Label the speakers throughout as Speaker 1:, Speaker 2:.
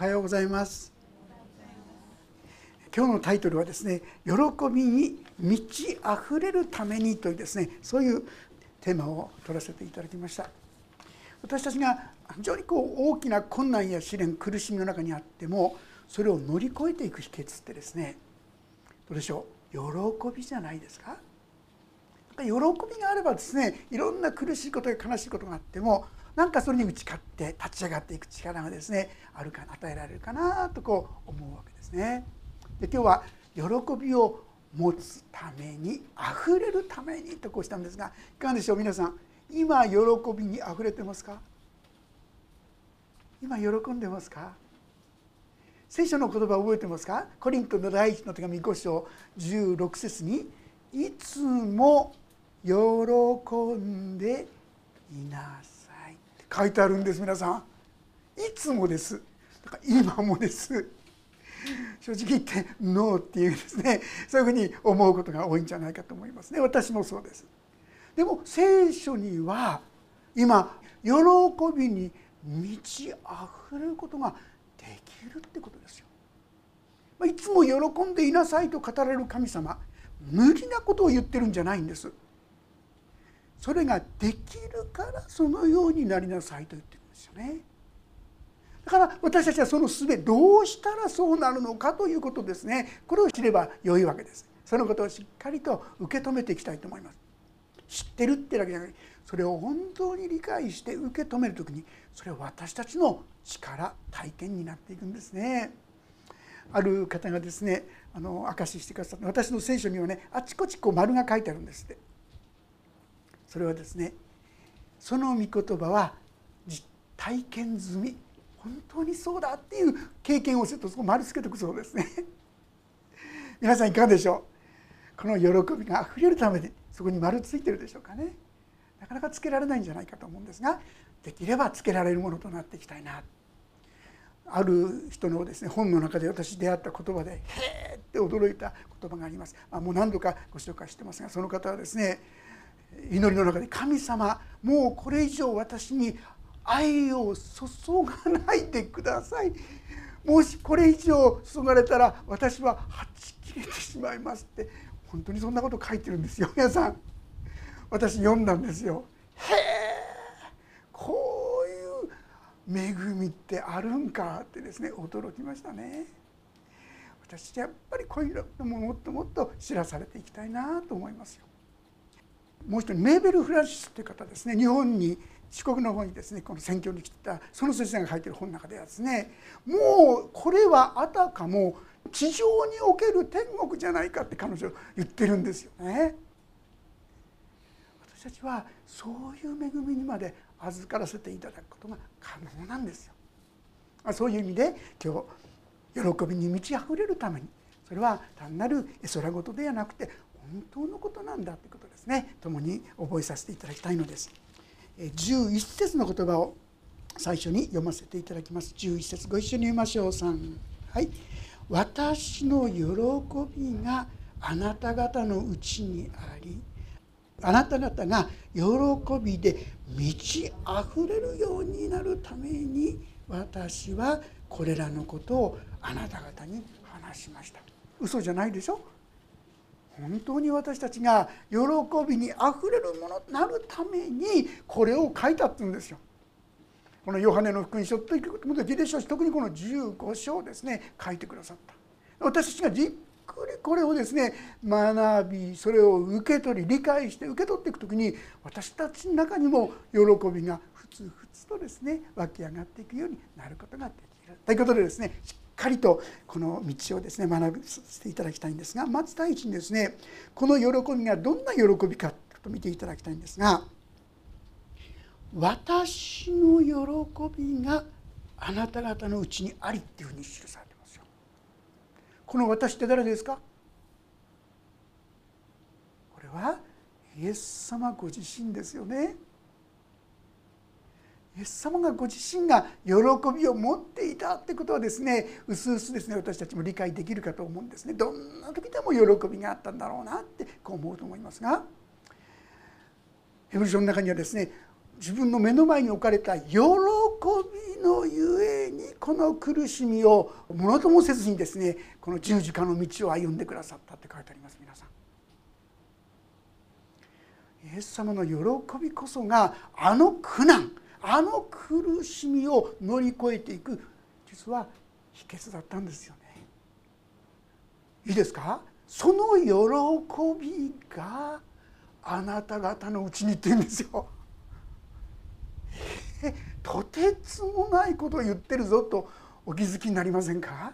Speaker 1: おはようございます。今日のタイトルはですね喜びに満ち溢れるためにというですねそういうテーマを取らせていただきました。私たちが非常にこう大きな困難や試練苦しみの中にあってもそれを乗り越えていく秘訣ってですねどうでしょう？喜びじゃないですか？喜びがあればですねいろんな苦しいことや悲しいことがあってもなんかそれに打ち勝って立ち上がっていく力がですねあるか与えられるかなとこう思うわけですね。で今日は喜びを持つために溢れるためにとこうしたんですがいかがでしょう皆さん。今喜びに溢れてますか？今喜んでますか？聖書の言葉覚えてますか？コリントの第一の手紙5章16節に「いつも喜んでいなさい」書いてあるんです皆さん。いつもです。だから今もです。正直言ってノーっていうですね。そういうふうに思うことが多いんじゃないかと思いますね。私もそうです。でも聖書には今喜びに満ち溢れることができるってことですよ。いつも喜んでいなさいと語られる神様無理なことを言ってるんじゃないんです。それができるからそのようになりなさいと言ってるんですよね。だから私たちはその術どうしたらそうなるのかということですね。これを知れば良いわけです。そのことをしっかりと受け止めていきたいと思います。知ってるってだけじゃなくてそれを本当に理解して受け止める時にそれは私たちの力体験になっていくんですね。ある方がですねあの証ししてくださって私の聖書にはねあちこちこう丸が書いてあるんですって。それはですねその御言葉は実体験済み本当にそうだっていう経験をするとそこ丸つけておくそうですね。皆さんいかがでしょう？この喜びがあふれるためにそこに丸ついてるでしょうかね。なかなかつけられないんじゃないかと思うんですができればつけられるものとなっていきたいな。ある人のですね本の中で私出会った言葉で「へえ!」って驚いた言葉があります、まあ、もう何度かご紹介してますがその方はですね祈りの中で「神様もうこれ以上私に愛を注がないでください」もしこれ以上注がれたら私ははち切れてしまいますって。本当にそんなこと書いてるんですよ皆さん。私読んだんですよ。へえこういう恵みってあるんかってですね驚きましたね。私やっぱりこういうのももっともっと知らされていきたいなと思いますよ。もう一人メーベル・フランシスという方ですね日本に四国の方にですねこの宣教に来てたその先生が書いてる本の中ではですねもうこれはあたかも地上における天国じゃないかって彼女言ってるんですよね。私たちはそういう恵みにまで預からせていただくことが可能なんですよ。そういう意味で今日喜びに満ち溢れるためにそれは単なる絵空事ではなくて本当のことなんだということですね。共に覚えさせていただきたいのです。11節の言葉を最初に読ませていただきます。11節ご一緒に読みましょう。3はい。私の喜びがあなた方のうちにありあなた方が喜びで満ち溢れるようになるために私はこれらのことをあなた方に話しました。嘘じゃないでしょ？本当に私たちが喜びにあふれるものとなるためにこれを書いたって言うんですよ。このヨハネの福音書ということできるでしょうし特にこの15章ですね書いてくださった。私たちがじっくりこれをですね学びそれを受け取り理解して受け取っていく時に私たちの中にも喜びがふつふつとですね湧き上がっていくようになることができる。ということでですねしっかりとこの道をですね学びさせていただきたいんですがまず第一にですねこの喜びがどんな喜びかと見ていただきたいんですが私の喜びがあなた方のうちにありっていうふうに記されてますよ。この私って誰ですか？これはイエス様ご自身ですよね。イエス様がご自身が喜びを持っていたってことはですねうすうすですね私たちも理解できるかと思うんですねどんな時でも喜びがあったんだろうなってこう思うと思いますがヘブル書の中にはですね自分の目の前に置かれた喜びのゆえにこの苦しみをものともせずにですねこの十字架の道を歩んでくださったって書いてあります皆さん。イエス様の喜びこそがあの苦難あの苦しみを乗り越えていく実は秘訣だったんですよね。いいですか？その喜びがあなた方のうちにって言うんですよ。えとてつもないことを言ってるぞとお気づきになりませんか？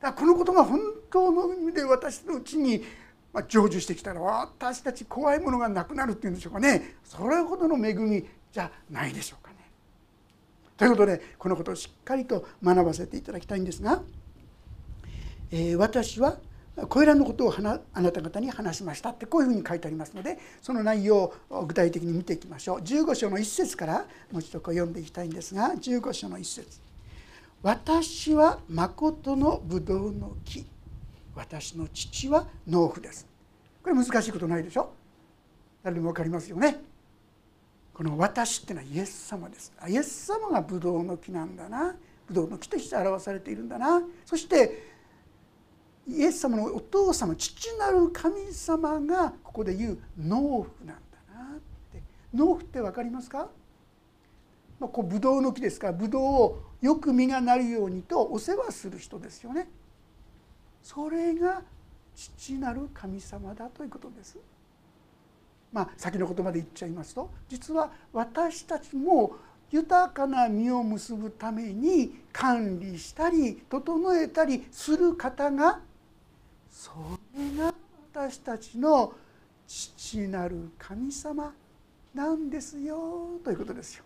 Speaker 1: だこのことが本当の意味で私のうちに成就してきたら私たち怖いものがなくなるっていうんでしょうかねそれほどの恵みじゃないでしょうかね。ということでこのことをしっかりと学ばせていただきたいんですが、えー、私はこれらのことをあなた方に話しましたってこういうふうに書いてありますのでその内容を具体的に見ていきましょう。15章の一節からもう一度こう読んでいきたいんですが15章の一節。私は誠のブドウの木。私の父は農夫です」これ難しいことないでしょ？誰でも分かりますよね。この「私」っていうのはイエス様です。イエス様がブドウの木なんだな。ブドウの木として表されているんだな。そしてイエス様のお父様父なる神様がここで言う農夫なんだなって。農夫って分かりますか、まあ、こうブドウの木ですからブドウをよく実がなるようにとお世話する人ですよね。それが父なる神様だということです。まあ、先の言葉で言っちゃいますと実は私たちも豊かな実を結ぶために管理したり整えたりする方がそれが私たちの父なる神様なんですよということですよ。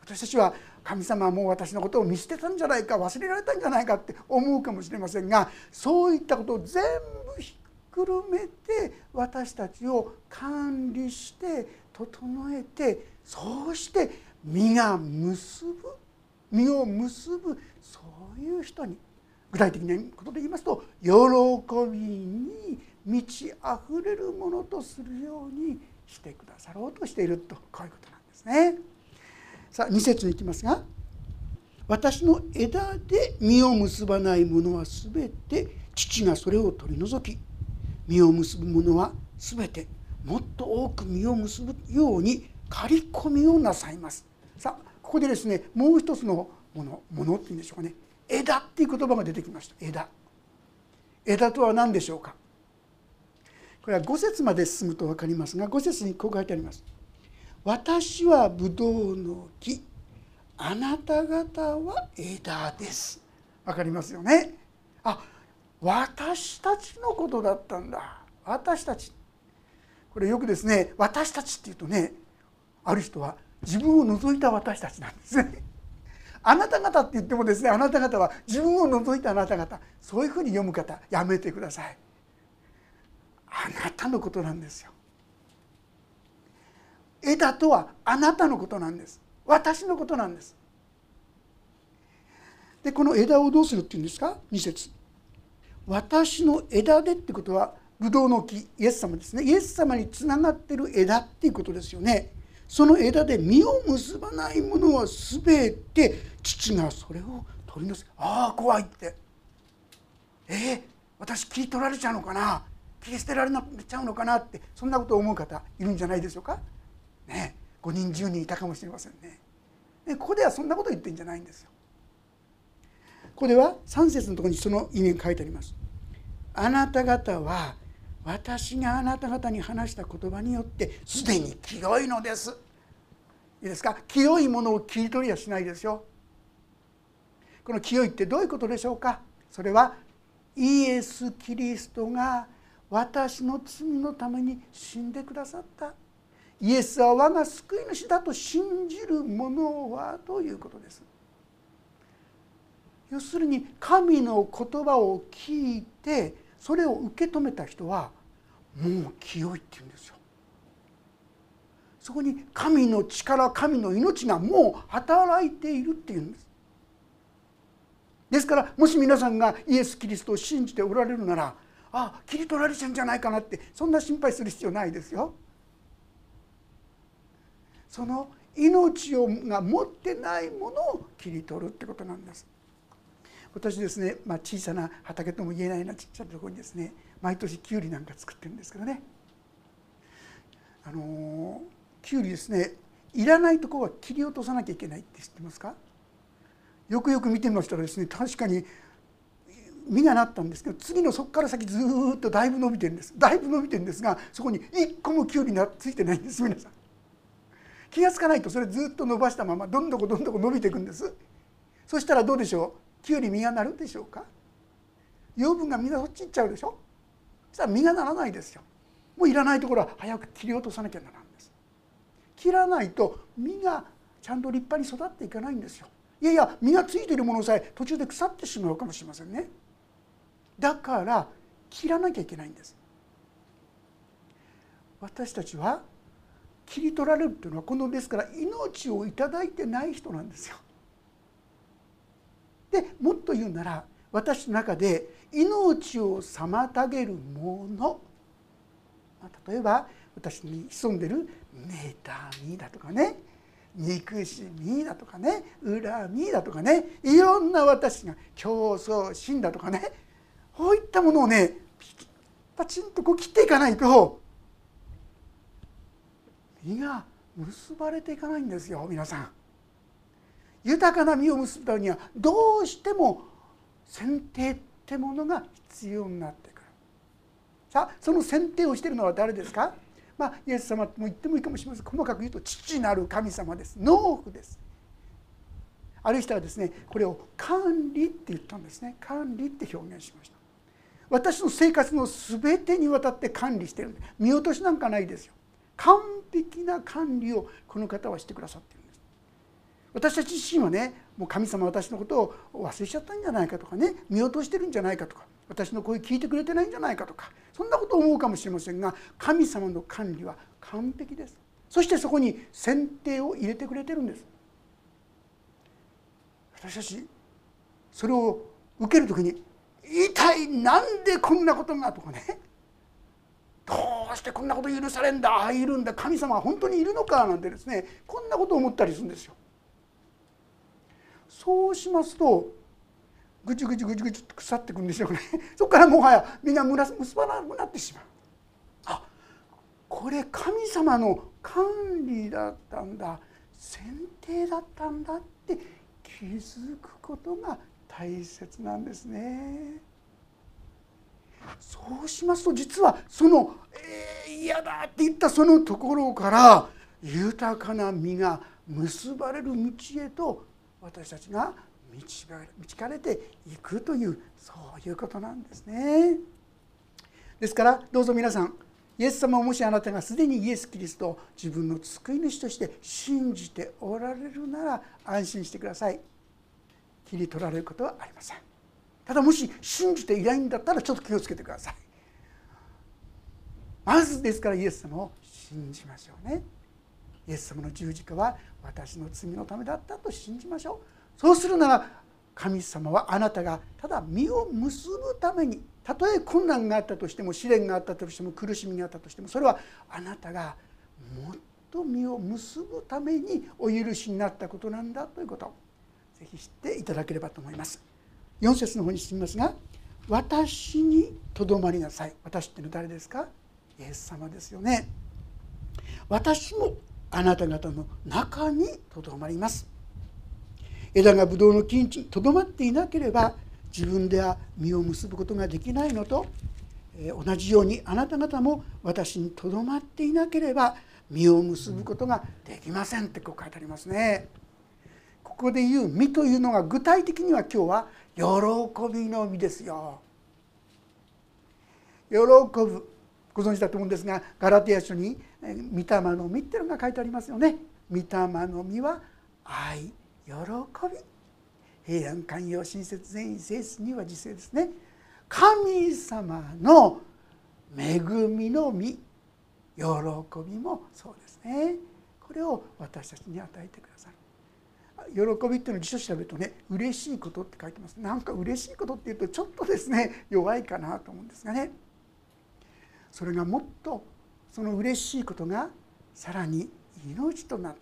Speaker 1: 私たちは神様はもう私のことを見捨てたんじゃないか忘れられたんじゃないかって思うかもしれませんがそういったことを全部ひっくるめて私たちを管理して整えてそうして実が結ぶ実を結ぶそういう人に具体的なことで言いますと喜びに満ち溢れるものとするようにしてくださろうとしているとこういうことなんですね。さあ2節にいきますが「私の枝で実を結ばないものは全て父がそれを取り除き実を結ぶものは全てもっと多く実を結ぶように刈り込みをなさいます」さあここでですねもう一つのものものっていうんでしょうかね。枝っていう言葉が出てきました。枝。枝とは何でしょうか。これは5節まで進むと分かりますが5節にこう書いてあります。私はブドウの木あなた方は枝です。分かりますよね。あ私たちのことだったんだ。私たち。これよくですね私たちっていうとねある人は自分を除いた私たちなんですね。あなた方って言ってもですねあなた方は自分を除いたあなた方。そういうふうに読む方やめてください。あなたのことなんですよ。枝とはあなたのことなんです。私のことなんです。でこの枝をどうするっていうんですか？2節。私の枝でってことはブドウの木イエス様ですね。イエス様につながってる枝っていうことですよね。その枝で実を結ばないものは全て父がそれを取り除く。ああ怖いって。えー、私切り取られちゃうのかな。切り捨てられなちゃうのかなってそんなことを思う方いるんじゃないでしょうか。ね5人10人いたかもしれませんね。でここではそんなこと言ってんじゃないんですよ。ここでは3節のところにその意味が書いてあります。あなた方は私があなた方に話した言葉によってすでに清いのです。いいですか？清いものを切り取りはしないですよ。この清いってどういうことでしょうか？それはイエス・キリストが私の罪のために死んでくださった。イエスは我が救い主だと信じる者はということです。要するに神の言葉を聞いてそれを受け止めた人はもう清いって言うんですよ。そこに神の力神の命がもう働いているっていうんです。ですからもし皆さんがイエス・キリストを信じておられるならあ切り取られちゃうんじゃないかなってそんな心配する必要ないですよ。その命をが持ってないものを切り取るってことなんです私ですね、まあ、小さな畑とも言えないようなちっちゃなところにですね毎年きゅうりなんか作ってるんですけどね。あのきゅうりですねいらないところは切り落とさなきゃいけないって知ってますか？よくよく見てみましたらですね確かに実がなったんですけど次のそこから先ずっとだいぶ伸びてるんです。だいぶ伸びてるんですがそこに一個もきゅうりがついてないんです皆さん。気が付かないとそれずっと伸ばしたままどんどこどんどこ伸びていくんです。そしたらどうでしょう？きゅうり実がなるでしょうか？養分がみんなそっち行っちゃうでしょ？そしたら実がならないですよ。もういらないところは早く切り落とさなきゃならんです。切らないと実がちゃんと立派に育っていかないんですよ。いやいや実がついているものさえ途中で腐ってしまうかもしれませんね。だから切らなきゃいけないんです。私たちは切り取られるというのはこのですから命を頂いてない人なんですよ。でもっと言うなら私の中で命を妨げるもの例えば私に潜んでる妬みだとかね憎しみだとかね恨みだとかねいろんな私が競争心だとかねこういったものをねパチンとこう切っていかないと実が結ばれていかないんですよ皆さん。豊かな実を結ぶためにはどうしても剪定ってものが必要になってくる。さあその剪定をしているのは誰ですか？まあ、イエス様とも言ってもいいかもしれません。細かく言うと父なる神様です。農夫です。ある人はですねこれを管理って言ったんですね。管理って表現しました。私の生活の全てにわたって管理してるんで見落としなんかないですよ。完璧な管理をこの方はしてくださっている。私たち自身はねもう神様私のことを忘れちゃったんじゃないかとかね見落としてるんじゃないかとか私の声聞いてくれてないんじゃないかとかそんなことを思うかもしれませんが神様の管理は完璧です。そしてそこに選定を入れてくれてるんです。私たちそれを受ける時に一体なんでこんなことがとかね。どうしてこんなこと許されんだああいるんだ神様は本当にいるのかなんてですねこんなことを思ったりするんですよ。そうしますとぐちぐちぐちぐちと腐ってくんでしょうね そこからもはやみんな結ばなくなってしまう。あこれ神様の管理だったんだ選定だったんだって気づくことが大切なんですね。そうしますと実はその「えー、嫌だ」って言ったそのところから豊かな実が結ばれる道へと私たちが導かれていくというそういうことなんですね。ですからどうぞ皆さんイエス様をもしあなたがすでにイエス・キリストを自分の救い主として信じておられるなら安心してください。切り取られることはありません。ただもし信じていないんだったらちょっと気をつけてくださいまずですからイエス様を信じましょうねイエス様の十字架は私の罪のためだったと信じましょうそうするなら神様はあなたがただ実を結ぶためにたとえ困難があったとしても試練があったとしても苦しみがあったとしてもそれはあなたがもっと実を結ぶためにお許しになったことなんだということをぜひ知っていただければと思います。4節の方に進みますが「私にとどまりなさい」私ってのは誰ですか？イエス様ですよね。私もあなた方の中にとどまります。枝がブドウの木にとどまっていなければ自分では実を結ぶことができないのと同じようにあなた方も私にとどまっていなければ実を結ぶことができませんってこう書いてありますね。ここで言う実というのが具体的には今日は喜びの実ですよ。喜ぶご存知だと思うんですがガラテヤ書に「御霊の実」っていうのが書いてありますよね。御霊の実は愛喜び平安寛容親切善意聖子には自制ですね。神様の恵みの実喜びもそうですね。これを私たちに与えてください。喜びっていうのを辞書調べるとね嬉しいことって書いてますなんか嬉しいことっていうとちょっとですね弱いかなと思うんですがねそれがもっとその嬉しいことがさらに命となって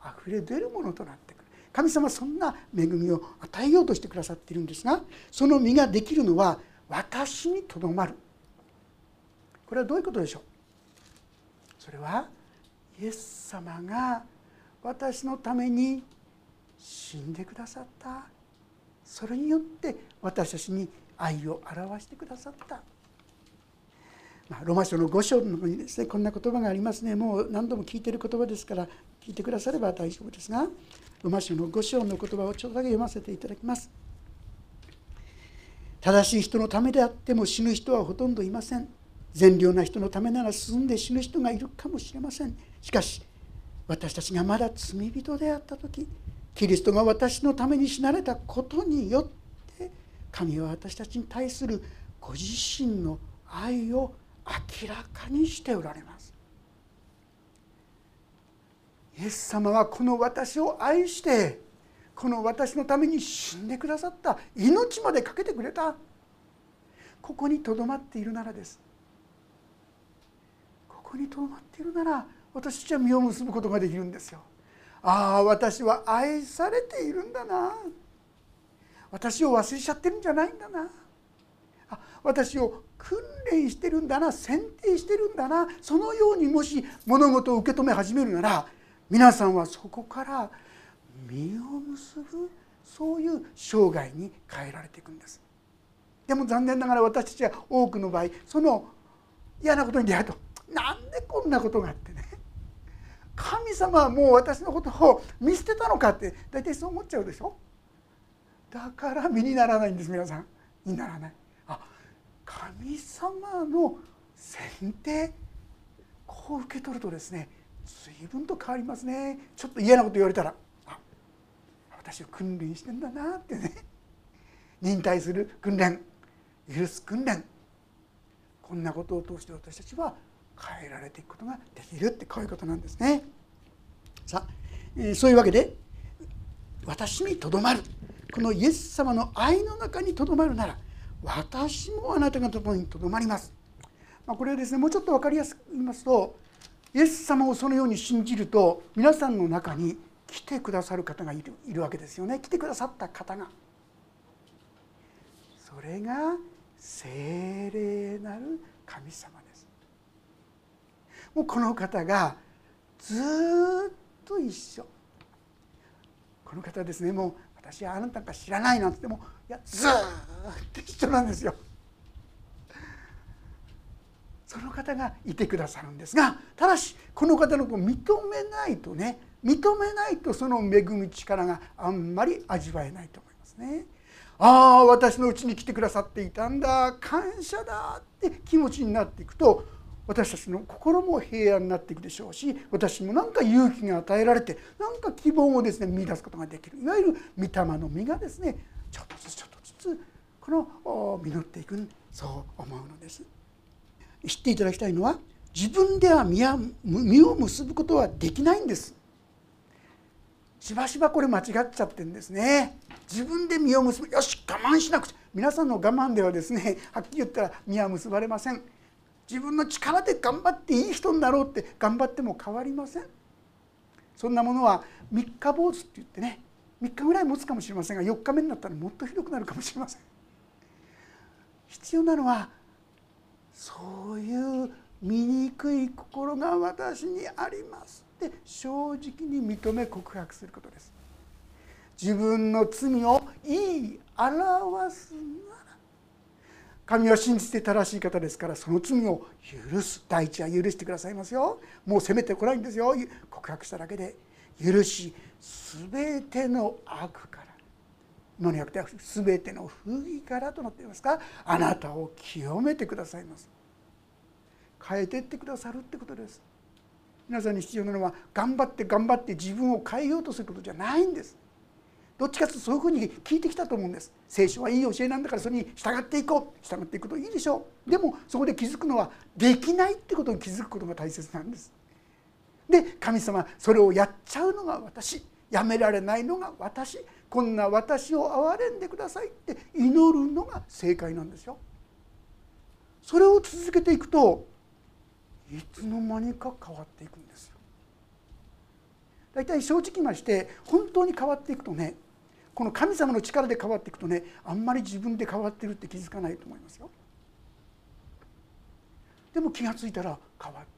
Speaker 1: あふれ出るものとなってくる。神様はそんな恵みを与えようとしてくださっているんですがその実ができるのは私にとどまる。これはどういうことでしょう？それはイエス様が私のために死んでくださった。それによって私たちに愛を表してくださった、まあ、ロマ書の5章の中にですねこんな言葉がありますね。もう何度も聞いてる言葉ですから聞いてくだされば大丈夫ですがロマ書の5章の言葉をちょっとだけ読ませていただきます。正しい人のためであっても死ぬ人はほとんどいません。善良な人のためなら進んで死ぬ人がいるかもしれません。しかし私たちがまだ罪人であった時キリストが私のために死なれたことによって神は私たちに対するご自身の愛を明らかにしておられます。イエス様はこの私を愛してこの私のために死んでくださった命まで懸けてくれた。ここにとどまっているならです。ここにとどまっているなら私たちは実を結ぶことができるんですよ。ああ私は愛されているんだな。私を忘れちゃってるんじゃないんだな。あ私を訓練してるんだな選定してるんだなそのようにもし物事を受け止め始めるなら皆さんはそこから実を結ぶそういう生涯に変えられていくんです。でも残念ながら私たちは多くの場合その嫌なことに出会うとなんでこんなことがあってね。神様はもう私のことを見捨てたのかって大体そう思っちゃうでしょ。だから身にならないんです皆さん。にならない。神様の選定こう受け取るとですね随分と変わりますね。ちょっと嫌なこと言われたらあ私を訓練してんだなってね。忍耐する訓練許す訓練。こんなことを通して私たちは変えられていくことができるってこういうことなんですね。さあ、え、そういうわけで私にとどまる。このイエス様の愛の中にとどまるなら私もあなたがところにとどまります。まあ、これはですねもうちょっと分かりやすく言いますとイエス様をそのように信じると皆さんの中に来てくださる方がいるいるわけですよね来てくださった方が。それが聖霊なる神様ですもうこの方がずっと一緒この方ですねもう私はあなたか知らないなんて言ってもいやずっと一緒なんですよ。その方がいてくださるんですがただしこの方のことを認めないとね認めないとその恵み力があんまり味わえないと思いますね。ああ私のうちに来てくださっていたんだ感謝だって気持ちになっていくと私たちの心も平安になっていくでしょうし私も何か勇気が与えられて何か希望をですね見出すことができるいわゆる御霊の実がですねちょっとずつちょっとずつこの実っていくそう思うのです。知っていただきたいのは自分では実を結ぶことはできないんです。しばしばこれ間違っちゃってんですね。自分で実を結ぶよし我慢しなくちゃ皆さんの我慢ではですねはっきり言ったら実は結ばれません。自分の力で頑張っていい人になろうって頑張っても変わりませんそんなものは三日坊主って言ってね3日ぐらい持つかもしれませんが4日目になったらもっとひどくなるかもしれません。必要なのはそういう醜い心が私にありますって正直に認め告白することです。自分の罪を言い表す神は信じて正しい方ですからその罪を許す。第一は許してくださいますよ。もう責めてこないんですよ。告白しただけで。許し全ての悪から今によって全ての不義からとなっていますか？あなたを清めてくださいます。変えてってくださるってことです。皆さんに必要なのは頑張って頑張って自分を変えようとすることじゃないんです。どっちかというとそういうふうに聞いてきたと思うんです。聖書はいい教えなんだからそれに従っていこう。従っていくといいでしょう。でもそこで気づくのはできないってことに気づくことが大切なんです。で神様それをやっちゃうのが私。やめられないのが私。こんな私を憐れんでくださいって祈るのが正解なんですよ。それを続けていくといつの間にか変わっていくんですよ。大体正直まして本当に変わっていくとねこの神様の力で変わっていくとねあんまり自分で変わってるって気づかないと思いますよ。でも気が付いたら変わって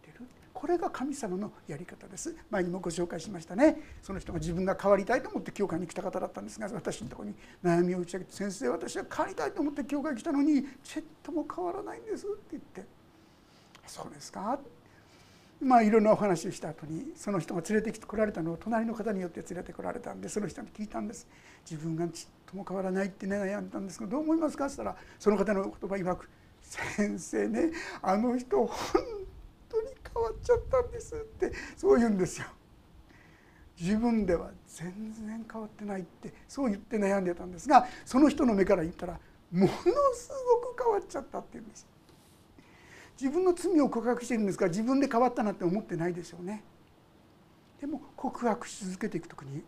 Speaker 1: これが神様のやり方です。前にもご紹介しましたね。その人が自分が変わりたいと思って教会に来た方だったんですが私のとこに悩みを打ち明けて「先生私は変わりたいと思って教会に来たのにちっとも変わらないんです」って言って「そうですか?」まあいろんなお話をした後にその人が連れてきてこられたのを隣の方によって連れてこられたんでその人に聞いたんです。自分がちっとも変わらないってね悩んだんですがどどう思いますか？って言ったらその方の言葉曰く「先生ねあの人本当変わっちゃったんです」ってそう言うんですよ。自分では全然変わってないってそう言って悩んでたんですがその人の目から言ったらものすごく変わっちゃったって言うんです。自分の罪を告白してるんですから自分で変わったなって思ってないでしょうね。でも告白し続けていく時に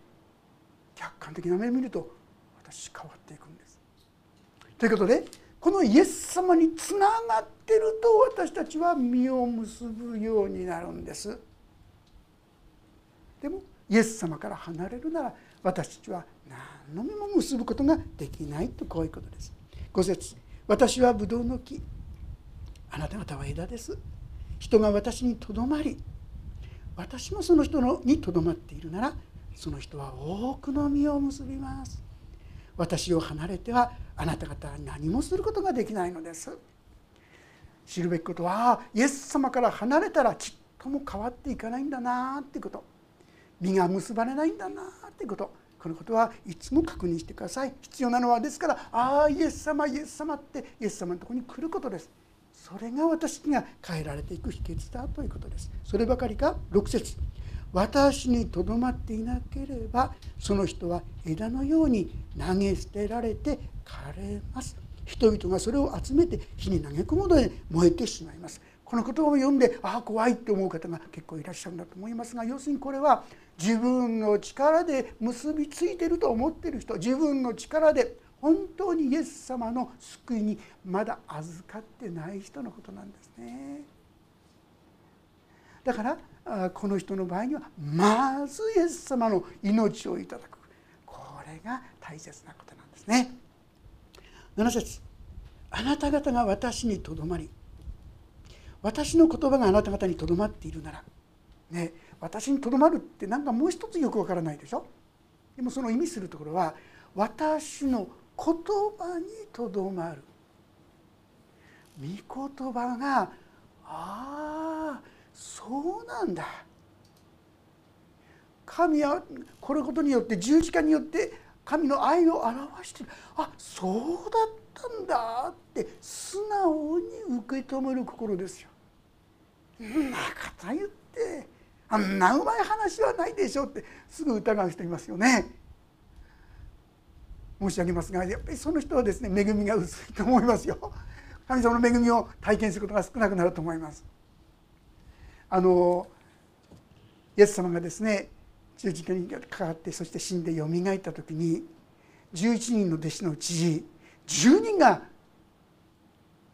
Speaker 1: 客観的な目を見ると私変わっていくんです。ということでこのイエス様につながってると私たちは実を結ぶようになるんです。でもイエス様から離れるなら私たちは何の実も結ぶことができないとこういうことです。5節。私はブドウの木。あなた方は枝です。人が私にとどまり私もその人のにとどまっているならその人は多くの実を結びます。私を離れてはあなた方は何もすることができないのです。知るべきことはイエス様から離れたらちっとも変わっていかないんだなってこと。実が結ばれないんだなってこと。このことはいつも確認してください。必要なのはですからああイエス様イエス様ってイエス様のところに来ることです。それが私が変えられていく秘訣だということです。そればかりか？6節。私にとどまっていなければその人は枝のように投げ捨てられて枯れます。人々がそれを集めて火に投げ込むので燃えてしまいますこの言葉を読んでああ怖いって思う方が結構いらっしゃるんだと思いますが要するにこれは自分の力で結びついてると思ってる人自分の力で本当にイエス様の救いにまだ預かってない人のことなんですね。だからこの人の場合にはまずイエス様の命をいただくこれが大切なことなんですね。7節。あなた方が私にとどまり私の言葉があなた方にとどまっているなら、ね、私にとどまるって何かもう一つよくわからないでしょ？でもその意味するところは私の言葉にとどまる。御言葉がああそうなんだ。神はこれことによって十字架によって神の愛を表してるあそうだったんだって素直に受け止める心ですよ。んなこと言ってあんなうまい話はないでしょってすぐ疑う人いますよね。申し上げますがやっぱりその人はですね恵みが薄いと思いますよ神様の恵みを体験することが少なくなると思いますあのイエス様がですね十字架にかかってそして死んでよみがえった時に11人の弟子のうち10人が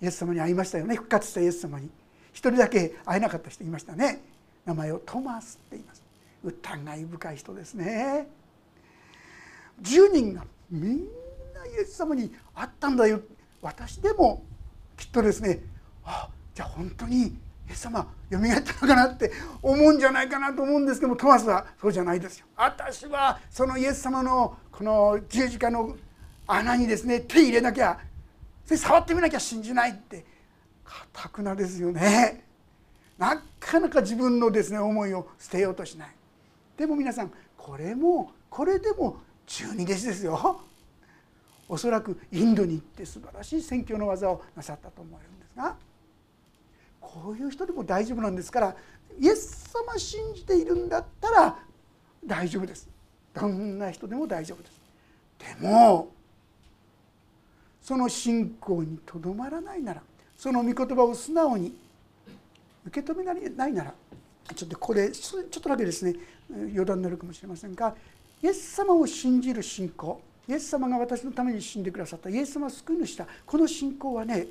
Speaker 1: イエス様に会いましたよね。復活したイエス様に。1人だけ会えなかった人いましたね。名前をトマスって言います。疑い深い人ですね。10人がみんなイエス様に会ったんだよ。私でもきっとですねあじゃあ本当にイエス様よみがえったのかなって思うんじゃないかなと思うんですけどもトマスはそうじゃないですよ。私はそのイエス様のこの十字架の穴にですね手入れなきゃそれ触ってみなきゃ信じないってかたくなですよね。なかなか自分のですね思いを捨てようとしない。でも皆さんこれもこれでも十二弟子ですよおそらくインドに行って素晴らしい宣教の技をなさったと思われるんですがこういう人でも大丈夫なんですからイエス様信じているんだったら大丈夫です。どんな人でも大丈夫です。でもその信仰にとどまらないならその御言葉を素直に受け止めないならちょっとこれちょっとだけですね余談になるかもしれませんがイエス様を信じる信仰イエス様が私のために死んでくださったイエス様を救い主したこの信仰はね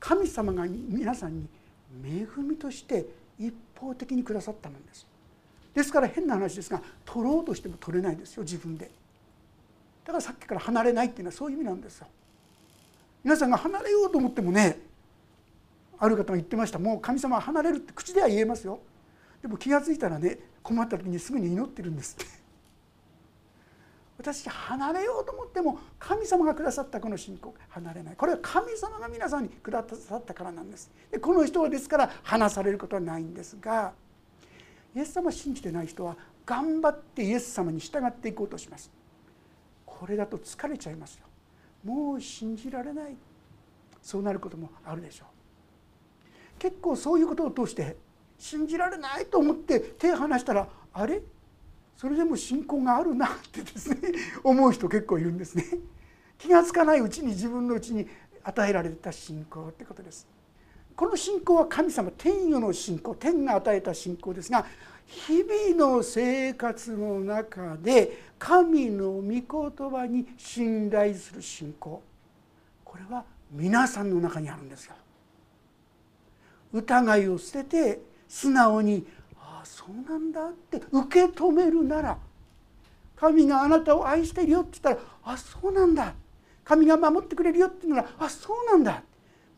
Speaker 1: 神様が皆さんに恵みとして一方的にくださったものです。ですから変な話ですが取ろうとしても取れないですよ自分で。だからさっきから離れないっていうのはそういう意味なんですよ。皆さんが離れようと思ってもねある方が言ってました。もう神様は離れるって口では言えますよ。でも気が付いたらね困った時にすぐに祈ってるんですって。私離れようと思っても神様がくださったこの信仰離れない。これは神様が皆さんにくださったからなんです。でこの人はですから離されることはないんですがイエス様を信じてない人は頑張ってイエス様に従っていこうとします。これだと疲れちゃいますよ。もう信じられない。そうなることもあるでしょう。結構そういうことを通して信じられないと思って手を離したらあれ？それでも信仰があるなってですね 思う人結構いるんですね。気が付かないうちに自分のうちに与えられた信仰ってことです。この信仰は神様天与の信仰天が与えた信仰ですが日々の生活の中で神の御言葉に信頼する信仰これは皆さんの中にあるんですよ。疑いを捨てて素直にああそうなんだって受け止めるなら神があなたを愛してるよって言ったらあそうなんだ。神が守ってくれるよって言うならあそうなんだ。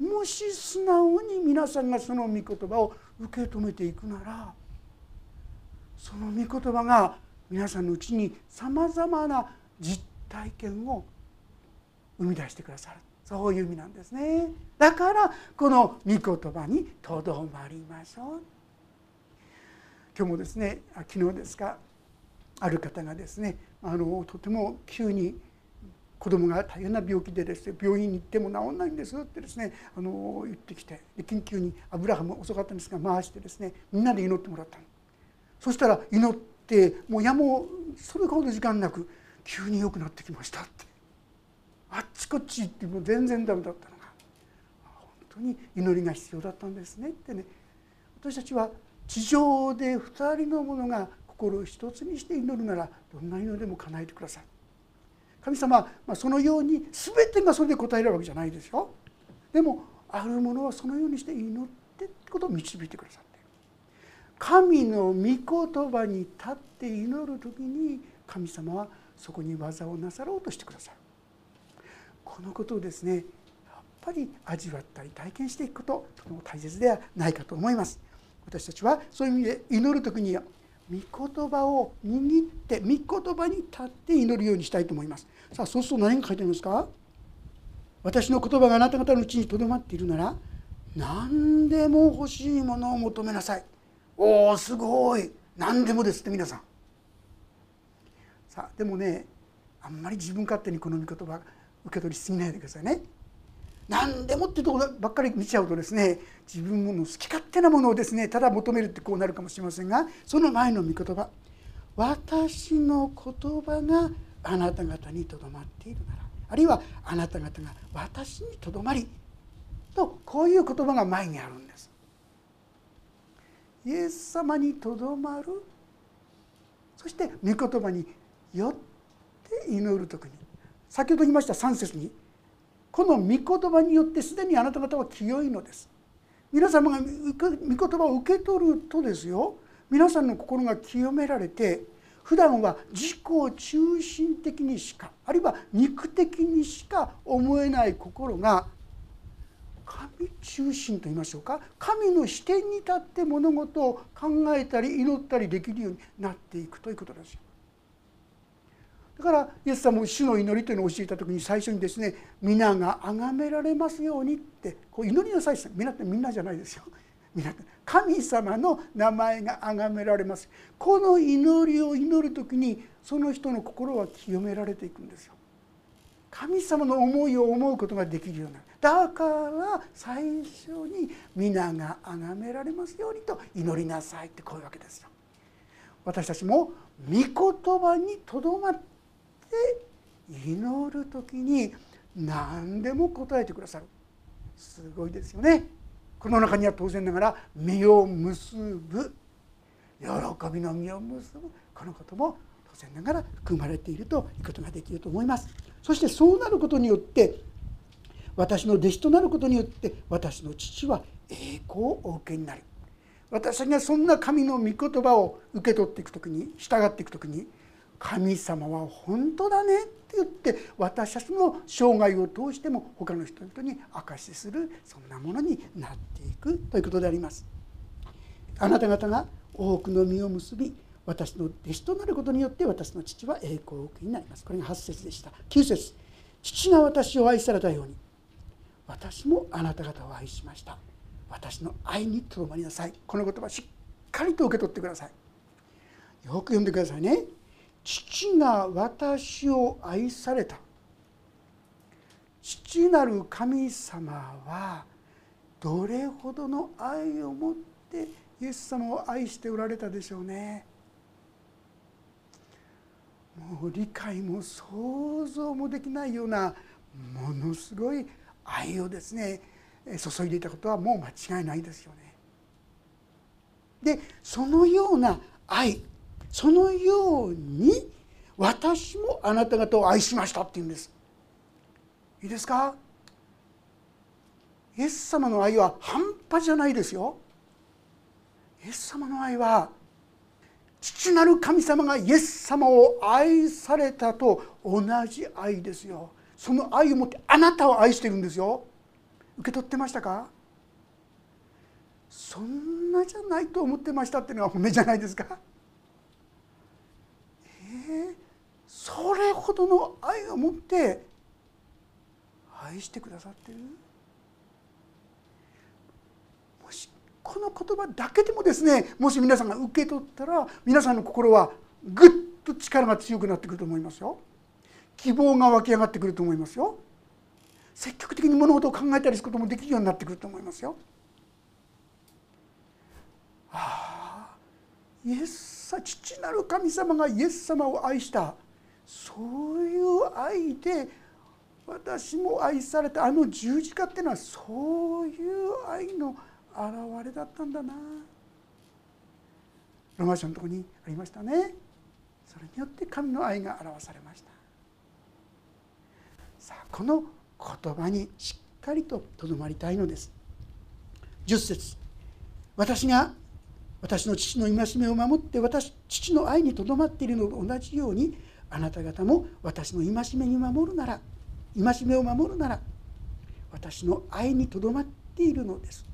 Speaker 1: もし素直に皆さんがその御言葉を受け止めていくならその御言葉が皆さんのうちにさまざまな実体験を生み出してくださる。そういう意味なんですね。だからこの御言葉にとどまりましょう。今日もですね昨日ですかある方がですねあのとても急に子供が大変な病気でですね病院に行っても治んないんですってですねあの言ってきて緊急にアブラハム遅かったんですが回してですねみんなで祈ってもらったの。そしたら祈ってもうやもそれほど時間なく急に良くなってきましたって。あっちこっち行っても全然ダメだったのが。本当に祈りが必要だったんですねってね。私たちは地上で2人の者が心を一つにして祈るならどんな祈りでも叶えてください。神様は、まそのように全てがそれで答えるわけじゃないですよ。でもあるものはそのようにして祈ってってことを導いてくださって神の御言葉に立って祈る時に神様はそこに技をなさろうとしてくださる。このことをですねやっぱり味わったり体験していくこととても大切ではないかと思います。私たちはそういう意味で祈る時に御言葉を握って御言葉に立って祈るようにしたいと思います。さあそうすると何が書いてありますか？私の言葉があなた方のうちにとどまっているなら何でも欲しいものを求めなさい。おおすごい。何でもですって皆さん。さあでもねあんまり自分勝手にこの御言葉受け取りすぎないでくださいね。何でもっていうところばっかり見ちゃうとですね自分の好き勝手なものをですねただ求めるってこうなるかもしれませんがその前の御言葉私の言葉があなた方にとどまっているならあるいはあなた方が私にとどまりとこういう言葉が前にあるんです。イエス様にとどまるそして御言葉によって祈る時に先ほど言いました3節にこの御言葉によってすでにあなた方は清いのです。皆様が御言葉を受け取るとですよ。皆さんの心が清められて普段は自己中心的にしかあるいは肉的にしか思えない心が神中心と言いましょうか。神の視点に立って物事を考えたり祈ったりできるようになっていくということですよ。だからイエス様も主の祈りというのを教えた時に最初にですね皆が崇められますようにってこう祈りなさい皆ってみんなじゃないですよ。皆って神様の名前が崇められます。この祈りを祈る時にその人の心は清められていくんですよ。神様の思いを思うことができるようになる。だから最初に皆が崇められますようにと祈りなさいってこういうわけですよ。私たちも御言葉にとどまっ祈る時に何でも答えてくださる。すごいですよね。この中には当然ながら実を結ぶ。喜びの実を結ぶ。このことも当然ながら含まれているということができると思います。そしてそうなることによって私の弟子となることによって私の父は栄光をお受けになる。私がそんな神の御言葉を受け取っていく時に従っていく時に神様は本当だねって言って私たちの生涯を通しても他の人々に証しするそんなものになっていくということであります。あなた方が多くの実を結び私の弟子となることによって私の父は栄光を受けになります。これが8節でした。9節。父が私を愛されたように。私もあなた方を愛しました。私の愛にとどまりなさい。この言葉しっかりと受け取ってください。よく読んでくださいね。父が私を愛された父なる神様はどれほどの愛を持ってイエス様を愛しておられたでしょうねもう理解も想像もできないようなものすごい愛をですね注いでいたことはもう間違いないですよね。でそのような愛そのように私もあなた方を愛しましたって言うんです。いいですか？イエス様の愛は半端じゃないですよ。イエス様の愛は父なる神様がイエス様を愛されたと同じ愛ですよ。その愛を持ってあなたを愛してるんですよ。受け取ってましたか？そんなじゃないと思ってましたっていうのは本音じゃないですか、それほどの愛を持って愛してくださってる？もしこの言葉だけでもですねもし皆さんが受け取ったら皆さんの心はぐっと力が強くなってくると思いますよ。希望が湧き上がってくると思いますよ。積極的に物事を考えたりすることもできるようになってくると思いますよああイエス父なる神様がイエス様を愛した。そういう愛で私も愛された。あの十字架っていうのはそういう愛の現れだったんだな。ロマ書のとこにありましたね。それによって神の愛が表されました。さあこの言葉にしっかりととどまりたいのです。10節。私が私の父の戒めを守って私父の愛にとどまっているのと同じようにあなた方も私の戒めに守るなら戒めを守るなら私の愛にとどまっているのです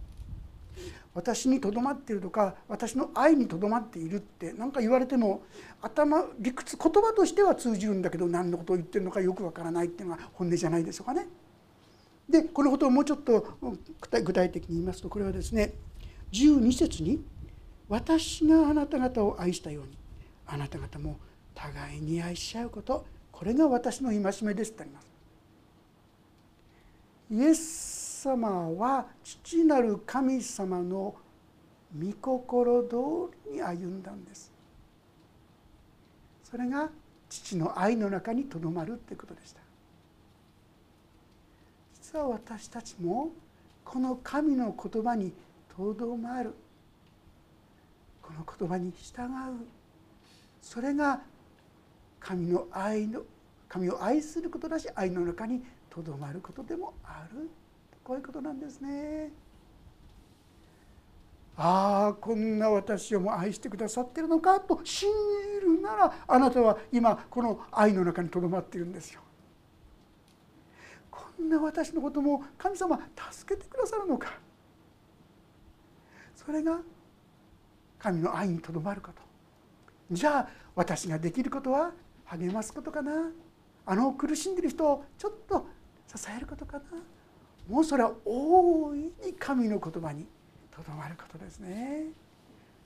Speaker 1: 私にとどまっているとか私の愛にとどまっているって何か言われても頭理屈言葉としては通じるんだけど何のことを言ってるのかよくわからないっていうのが本音じゃないでしょうかね。でこのことをもうちょっと具体的に言いますとこれはですね12節に「私があなた方を愛したようにあなた方も互いに愛し合うことこれが私の戒めです」ってあります。イエス様は父なる神様の御心通りに歩んだんですそれが父の愛の中にとどまるってことでした実は私たちもこの神の言葉にとどまるこの言葉に従うそれが神の愛の神を愛することだし愛の中にとどまることでもあるこういうことなんですね。ああこんな私をも愛してくださってるのかと信じるならあなたは今この愛の中にとどまっているんですよ。こんな私のことも神様助けてくださるのかそれが神の愛にとどまること。じゃあ私ができることは励ますことかな。あの苦しんでる人をちょっと支えることかな。もうそれは大いに神の言葉にとどまることですね。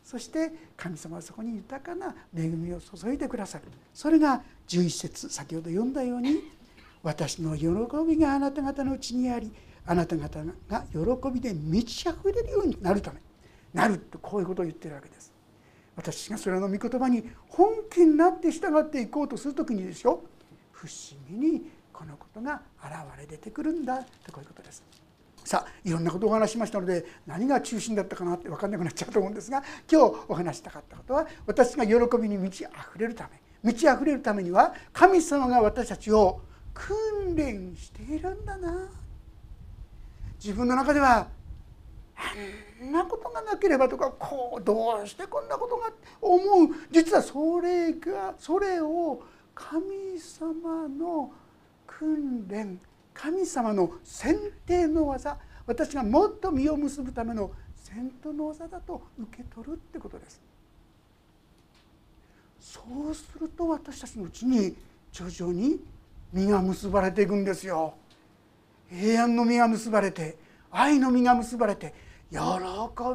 Speaker 1: そして神様はそこに豊かな恵みを注いでくださる。それが11節先ほど読んだように私の喜びがあなた方のうちにありあなた方が喜びで満ち溢れるようになるため。なるとこういうことを言ってるわけです私がそれの御言葉に本気になって従っていこうとする時にですよ不思議にこのことが現れ出てくるんだとこういうことです。さあいろんなことをお話しましたので何が中心だったかなって分かんなくなっちゃうと思うんですが今日お話したかったことは私が喜びに満ち溢れるため満ち溢れるためには神様が私たちを訓練しているんだな自分の中ではあん。なことがなければとかこうどうしてこんなことが思う。実はそれがそれを神様の訓練神様の選定の技私がもっと実を結ぶための先頭の技だと受け取るってことです。そうすると私たちのうちに徐々に実が結ばれていくんですよ。平安の実が結ばれて愛の実が結ばれて喜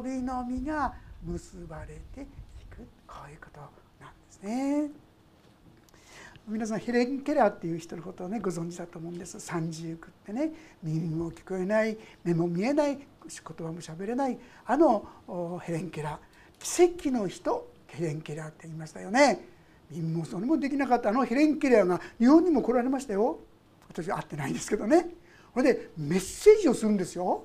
Speaker 1: びの実が結ばれていく。こういうことなんですね。皆さんヘレン・ケラーっていう人のことをねご存知だと思うんです。三十句ってね。耳も聞こえない。目も見えない。言葉もしゃべれない。あのヘレン・ケラー。奇跡の人。ヘレン・ケラーって言いましたよね。耳もそれもできなかった。あのヘレン・ケラーが日本にも来られましたよ。私は会ってないんですけどね。それでメッセージをするんですよ。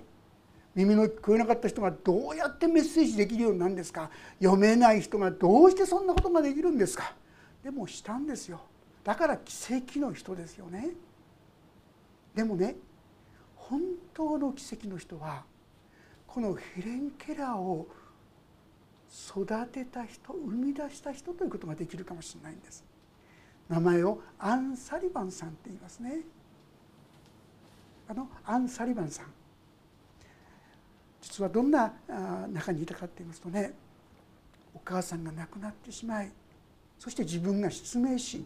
Speaker 1: 耳の聞こえなかった人がどうやってメッセージできるようになるんですか？読めない人がどうしてそんなことができるんですか？でもしたんですよ。だから奇跡の人ですよね。でもね本当の奇跡の人はこのヘレン・ケラーを育てた人生み出した人ということができるかもしれないんです。名前をアン・サリバンさんって言いますね。あのアン・サリバンさん。実はどんな中にいたかって言いますとねお母さんが亡くなってしまいそして自分が失明し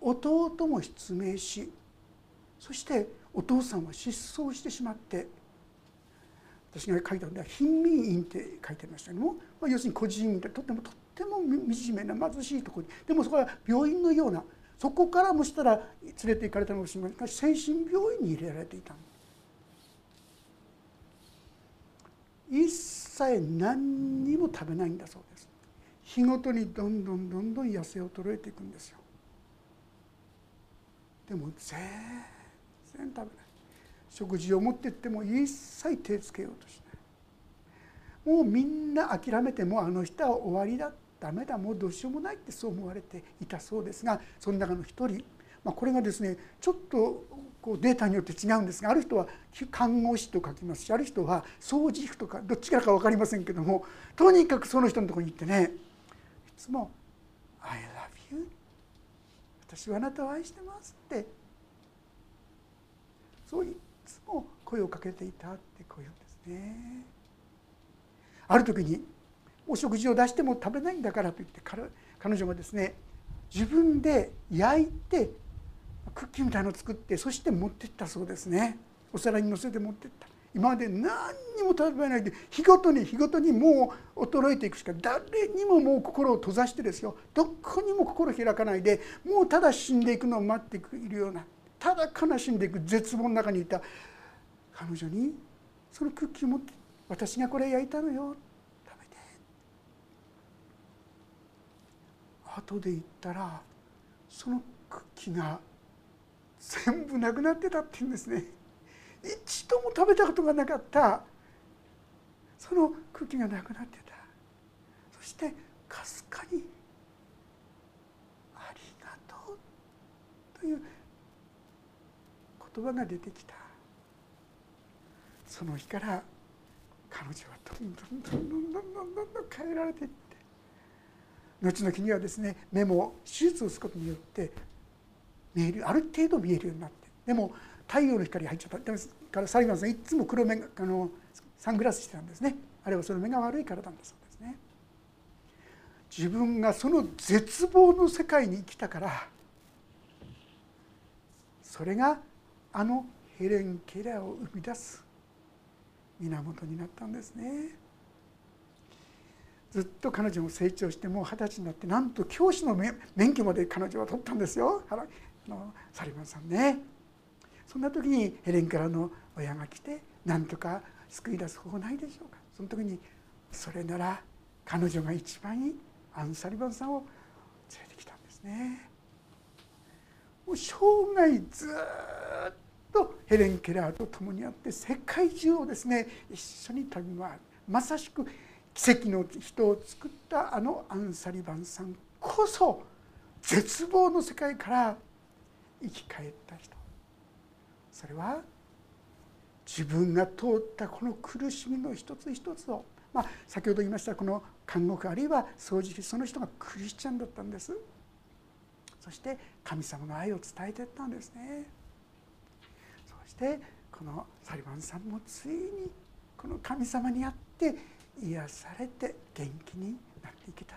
Speaker 1: 弟も失明しそしてお父さんは失踪してしまって私が書いたのでは貧民院って書いてありましたけども、まあ、要するに孤児院でとってもとっても惨めな貧しいところにでもそこは病院のようなそこからもしたら連れて行かれたのかもしれませんが精神病院に入れられていたんです。一切何にも食べないんだそうです。日ごとにどんどんどんどん痩せ衰えていくんですよ。でも全然食べない。食事を持ってっても一切手つけようとしない。もうみんな諦めてもあの人は終わりだ。ダメだ。もうどうしようもないってそう思われていたそうですがその中の一人、まあ、これがですねちょっとこうデータによって違うんですがある人は看護師と書きますしある人は掃除婦とかどっちからか分かりませんけどもとにかくその人のところに行ってねいつも「I love you」私はあなたを愛してますってそういつも声をかけていたってこういうんですね。ある時にお食事を出しても食べないんだからと言って彼女がですね自分で焼いてクッキーみたいのを作ってそして持ってったそうですね。お皿にのせて持ってった。今まで何にも食べないで日ごとに日ごとにもう衰えていくしか誰にももう心を閉ざしてですよ。どこにも心開かないでもうただ死んでいくのを待っているようなただ悲しんでいく絶望の中にいた。彼女にそのクッキーを持って私がこれ焼いたのよ。食べて。後で言ったらそのクッキーが全部なくなってたって言うんですね。一度も食べたことがなかった。その空気がなくなってた。そしてかすかに「ありがとう」という言葉が出てきた。その日から彼女はどんどんどんどんどんどんどんどん変えられていって後の日にはですね目も手術をすることによって見えるある程度見えるようになってでも太陽の光入っちゃった。からサリバンさんいつも黒目あのサングラスしてたんですね。あれはその目が悪いからなんだそうですね。自分がその絶望の世界に生きたからそれがあのヘレン・ケラーを生み出す源になったんですね。ずっと彼女も成長してもう二十歳になってなんと教師の免許まで彼女は取ったんですよ。のサリバンさんね。そんな時にヘレンからの親が来て何とか救い出す方法ないでしょうか。その時にそれなら彼女が一番いいアン・サリバンさんを連れてきたんですね。もう生涯ずっとヘレン・ケラーと共にあって世界中をですね一緒に旅回るまさしく奇跡の人を作ったあのアン・サリバンさんこそ絶望の世界から生き返った人。それは自分が通ったこの苦しみの一つ一つを、まあ、先ほど言いましたこの監獄あるいは掃除機その人がクリスチャンだったんです。そして神様の愛を伝えていったんですね。そしてこのサリバンさんもついにこの神様にあって癒されて元気になっていけた。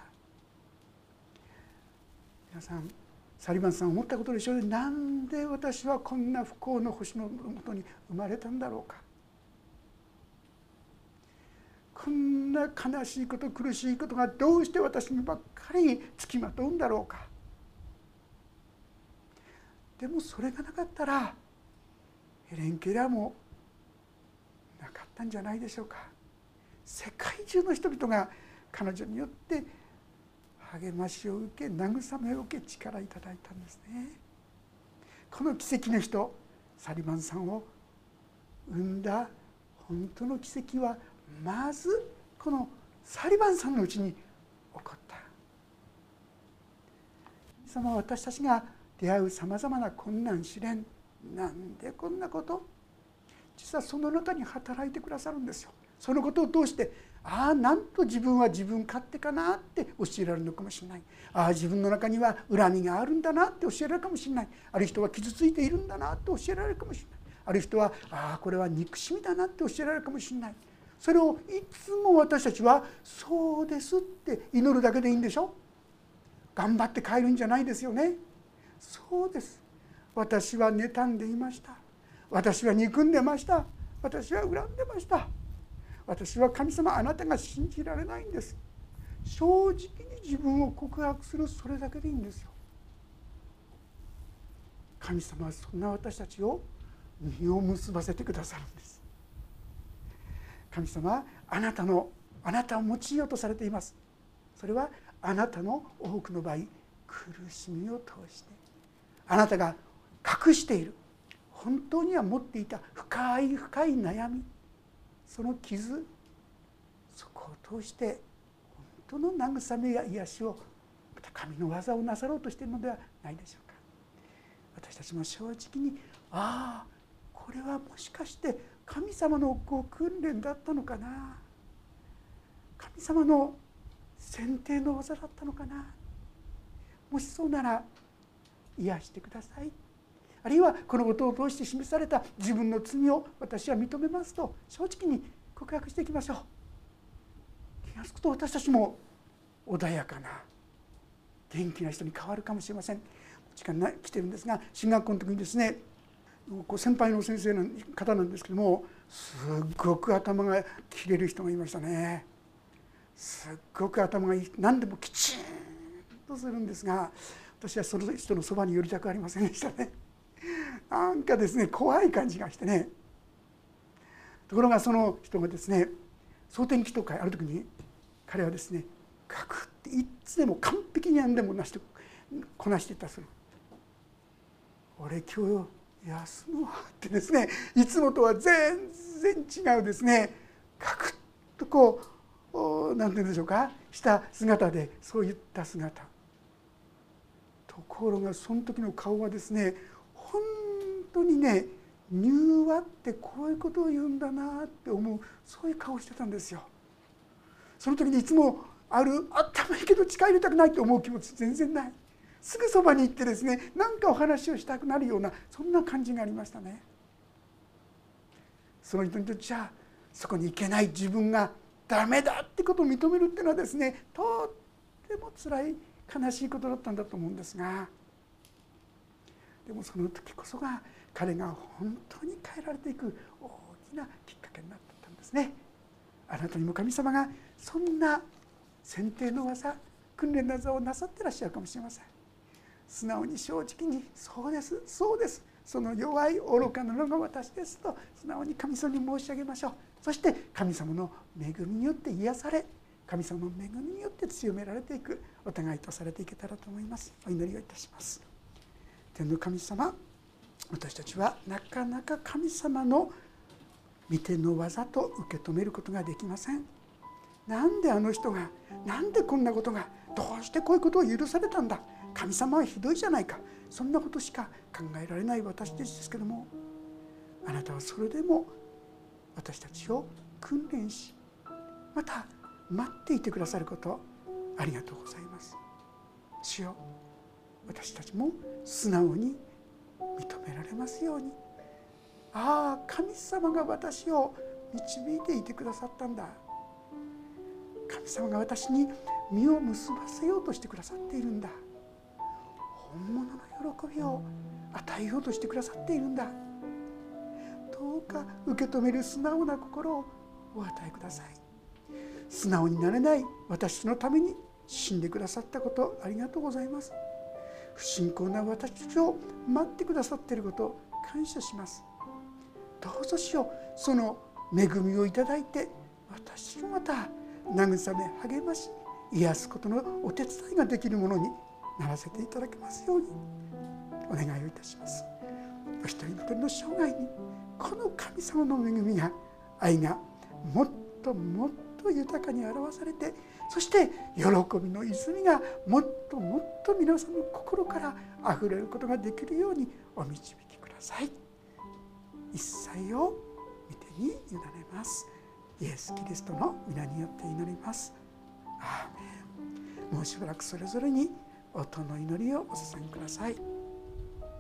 Speaker 1: 皆さんサリバンさん思ったことでしょうなんで私はこんな不幸の星のもとに生まれたんだろうか。こんな悲しいこと苦しいことがどうして私にばっかりつきまとうんだろうか。でもそれがなかったらヘレン・ケラーもなかったんじゃないでしょうか。世界中の人々が彼女によって励ましを受け慰めを受け力いただいたんですね。この奇跡の人サリバンさんを生んだ本当の奇跡はまずこのサリバンさんのうちに起こった。神様は私たちが出会うさまざまな困難試練なんでこんなこと実はその中に働いてくださるんですよ。そのことを通してああなんと自分は自分勝手かなって教えられるのかもしれない。ああ自分の中には恨みがあるんだなって教えられるかもしれない。ある人は傷ついているんだなって教えられるかもしれない。ある人はああこれは憎しみだなって教えられるかもしれない。それをいつも私たちは「そうです」って祈るだけでいいんでしょ？頑張って帰るんじゃないですよね？そうです。私は妬んでいました。私は憎んでました。私は恨んでました。私は神様あなたが信じられないんです。正直に自分を告白するそれだけでいいんですよ。神様はそんな私たちを実を結ばせてくださるんです。神様はあなたのあなたを用いようとされています。それはあなたの多くの場合苦しみを通して。あなたが隠している本当には持っていた深い深い悩み。その傷そこを通して本当の慰めや癒しをまた神の技をなさろうとしているのではないでしょうか。私たちも正直にああこれはもしかして神様のご訓練だったのかな。神様の選定の技だったのかな。もしそうなら癒してください。あるいはこのことを通して示された自分の罪を私は認めますと正直に告白していきましょう。気が付くと私たちも穏やかな元気な人に変わるかもしれません。時間が来てるんですが進学校の時にですね先輩の先生の方なんですけどもすっごく頭が切れる人がいましたね。すっごく頭がいい何でもきちんとするんですが私はその人のそばに寄りたくありませんでしたね。なんかですね怖い感じがしてね。ところがその人がですね蒼天祈祷会ある時に彼はですねガクっていつでも完璧に何でもなしてこなしていったする俺今日休むわってですねいつもとは全然違うですねガクッとこう何て言うんでしょうかした姿でそういった姿。ところがその時の顔はですね当にね柔和ってこういうことを言うんだなって思うそういう顔してたんですよ。その時にいつもある頭いいけど近寄りたくないと思う気持ち全然ないすぐそばに行ってですね何かお話をしたくなるようなそんな感じがありましたね。その人にとってはそこに行けない自分がダメだってことを認めるっていうのはですねとっても辛い悲しいことだったんだと思うんですがでもその時こそが彼が本当に変えられていく大きなきっかけになったんですね。あなたにも神様がそんな選定の技訓練の技をなさってらっしゃるかもしれません。素直に正直に「そうですそうです」その弱い愚かなのが私ですと素直に神様に申し上げましょうそして神様の恵みによって癒され神様の恵みによって強められていくお互いとされていけたらと思いますお祈りをいたします天の神様私たちはなかなか神様の御手の技と受け止めることができません。なんであの人がなんでこんなことがどうしてこういうことを許されたんだ。神様はひどいじゃないか。そんなことしか考えられない私たちですけども。あなたはそれでも私たちを訓練しまた待っていてくださることありがとうございます。主よ私たちも素直に認められますように。ああ神様が私を導いていてくださったんだ。神様が私に実を結ばせようとしてくださっているんだ。本物の喜びを与えようとしてくださっているんだ。どうか受け止める素直な心をお与えください。素直になれない私のために死んでくださったことありがとうございます。不信仰な私たちを待ってくださっていることを感謝します。どうぞしようその恵みをいただいて私もまた慰め励まし癒すことのお手伝いができるものにならせていただけますように。お願いをいたします。お一人一人の生涯にこの神様の恵みが愛がもっともっと豊かに表されてそして喜びの泉がもっともっと皆さんの心からあふれることができるようにお導きください。一切を見てに委ねます。イエス・キリストの皆によって祈ります。アーメン。もうしばらくそれぞれに音の祈りをお捧げください。